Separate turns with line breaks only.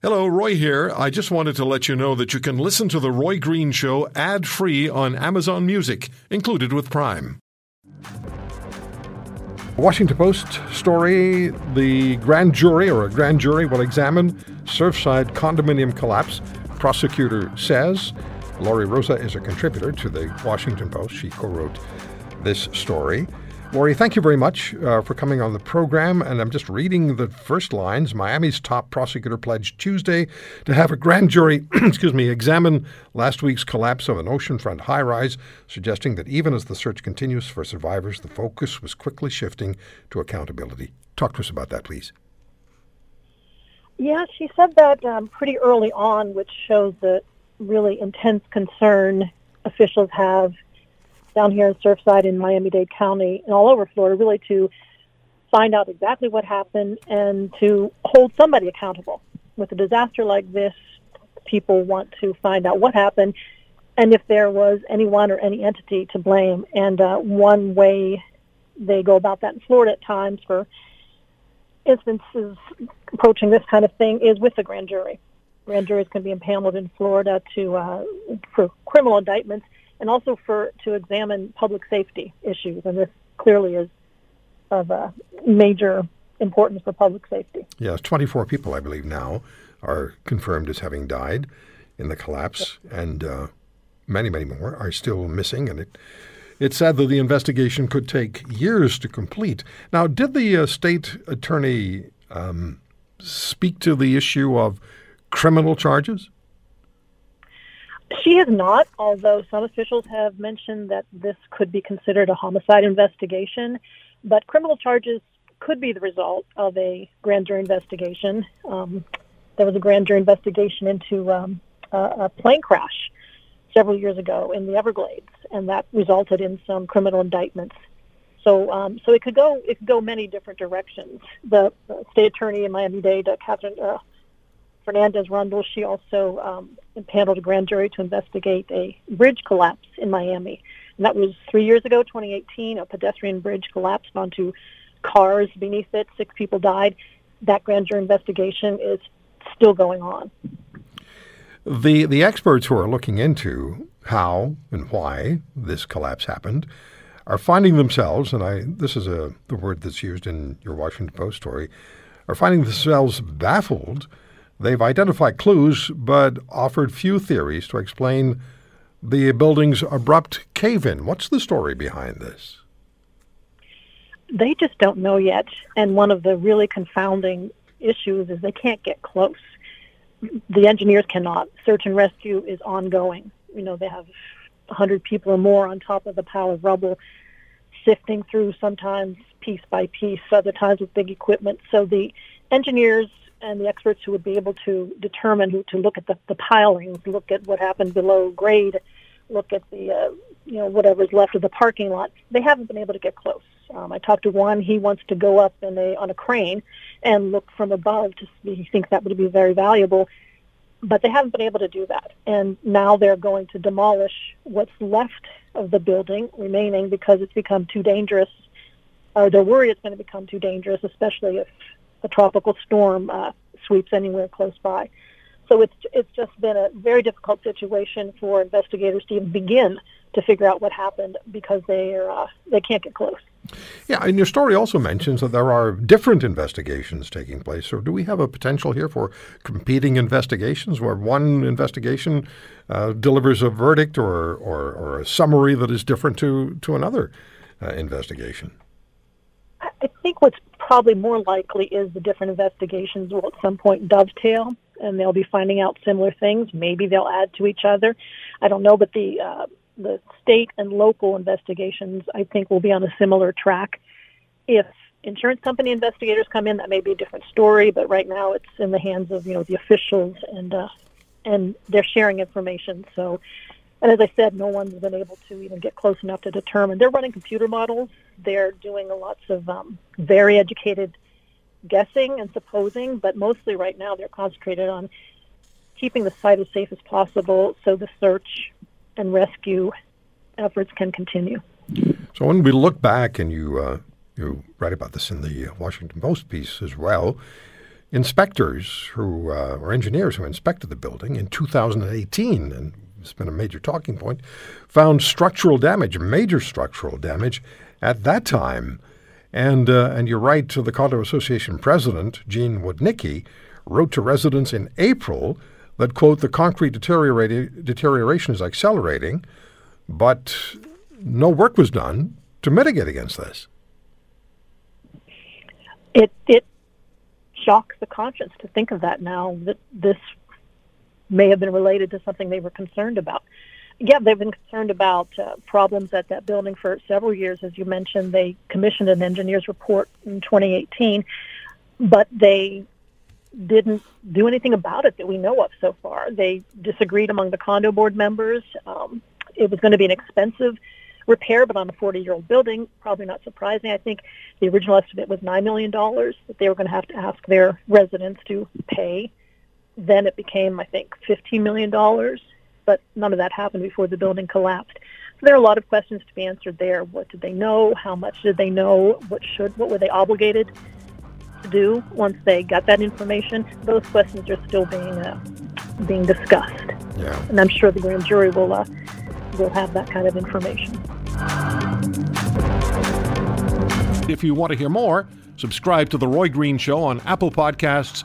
Hello, Roy here. I just wanted to let you know that you can listen to The Roy Green Show ad free on Amazon Music, included with Prime. Washington Post story The grand jury or a grand jury will examine Surfside condominium collapse. Prosecutor says Lori Rozsa is a contributor to the Washington Post. She co wrote this story. Lori, thank you very much uh, for coming on the program. And I'm just reading the first lines. Miami's top prosecutor pledged Tuesday to have a grand jury, excuse me, examine last week's collapse of an oceanfront high-rise, suggesting that even as the search continues for survivors, the focus was quickly shifting to accountability. Talk to us about that, please.
Yeah, she said that um, pretty early on, which shows the really intense concern officials have down here in Surfside in Miami-Dade County and all over Florida, really to find out exactly what happened and to hold somebody accountable. With a disaster like this, people want to find out what happened and if there was anyone or any entity to blame. And uh, one way they go about that in Florida at times for instances approaching this kind of thing is with the grand jury. Grand juries can be impaneled in Florida to uh, for criminal indictments and also for to examine public safety issues. And this clearly is of a major importance for public safety.
Yes, 24 people, I believe, now are confirmed as having died in the collapse, yes. and uh, many, many more are still missing. And it it's said that the investigation could take years to complete. Now, did the uh, state attorney um, speak to the issue of criminal charges?
She has not, although some officials have mentioned that this could be considered a homicide investigation. But criminal charges could be the result of a grand jury investigation. Um, there was a grand jury investigation into um, a, a plane crash several years ago in the Everglades, and that resulted in some criminal indictments. So, um, so it could go it could go many different directions. The, state attorney in Miami-Dade, uh, Katherine uh, Fernandez Rundle, she also um, impaneled a grand jury to investigate a bridge collapse in Miami. And that was three years ago, 2018. A pedestrian bridge collapsed onto cars beneath it. Six people died. That grand jury investigation is still going on.
The the experts who are looking into how and why this collapse happened are finding themselves, and I this is a the word that's used in your Washington Post story, are finding themselves baffled They've identified clues, but offered few theories to explain the building's abrupt cave in. What's the story behind this?
They just don't know yet. And one of the really confounding issues is they can't get close. The engineers cannot. Search and rescue is ongoing. You know, they have 100 people or more on top of the pile of rubble, sifting through sometimes piece by piece, other times with big equipment. So the engineers and the experts who would be able to determine who to look at the, the pilings, look at what happened below grade, look at the uh, you know whatever's left of the parking lot. They haven't been able to get close. Um, I talked to one. He wants to go up in a on a crane and look from above to see. He thinks that would be very valuable, but they haven't been able to do that. And now they're going to demolish what's left of the building remaining because it's become too dangerous. Or they're worried it's going to become too dangerous, especially if a tropical storm uh, sweeps anywhere close by. So it's it's just been a very difficult situation for investigators to even begin to figure out what happened because they are uh, they can't get close.
Yeah, and your story also mentions that there are different investigations taking place. So, do we have a potential here for competing investigations, where one investigation uh, delivers a verdict or, or, or a summary that is different to to another uh, investigation?
I think what's probably more likely is the different investigations will at some point dovetail and they'll be finding out similar things. Maybe they'll add to each other. I don't know, but the uh, the state and local investigations I think will be on a similar track. If insurance company investigators come in, that may be a different story. But right now, it's in the hands of you know the officials and uh, and they're sharing information. So and as I said, no one's been able to even get close enough to determine. They're running computer models. They're doing lots of um, very educated guessing and supposing, but mostly right now they're concentrated on keeping the site as safe as possible so the search and rescue efforts can continue.
So when we look back, and you uh, you write about this in the Washington Post piece as well, inspectors who uh, or engineers who inspected the building in 2018, and it's been a major talking point, found structural damage, major structural damage, at that time. And uh, and you're right. The condo association president, Jean Wodnicki, wrote to residents in April that quote the concrete deterioration is accelerating, but no work was done to mitigate against this.
It it shocks the conscience to think of that now that this may have been related to something they were concerned about. Yeah, they've been concerned about uh, problems at that building for several years. As you mentioned, they commissioned an engineer's report in 2018, but they didn't do anything about it that we know of so far. They disagreed among the condo board members. Um, it was going to be an expensive repair, but on a 40-year-old building, probably not surprising. I think the original estimate was $9 million that they were going to have to ask their residents to pay. Then it became, I think, $15 million, but none of that happened before the building collapsed. So there are a lot of questions to be answered there. What did they know? How much did they know? What should? What were they obligated to do once they got that information? Those questions are still being uh, being discussed,
yeah.
and I'm sure the grand jury will uh, will have that kind of information.
If you want to hear more, subscribe to The Roy Green Show on Apple Podcasts,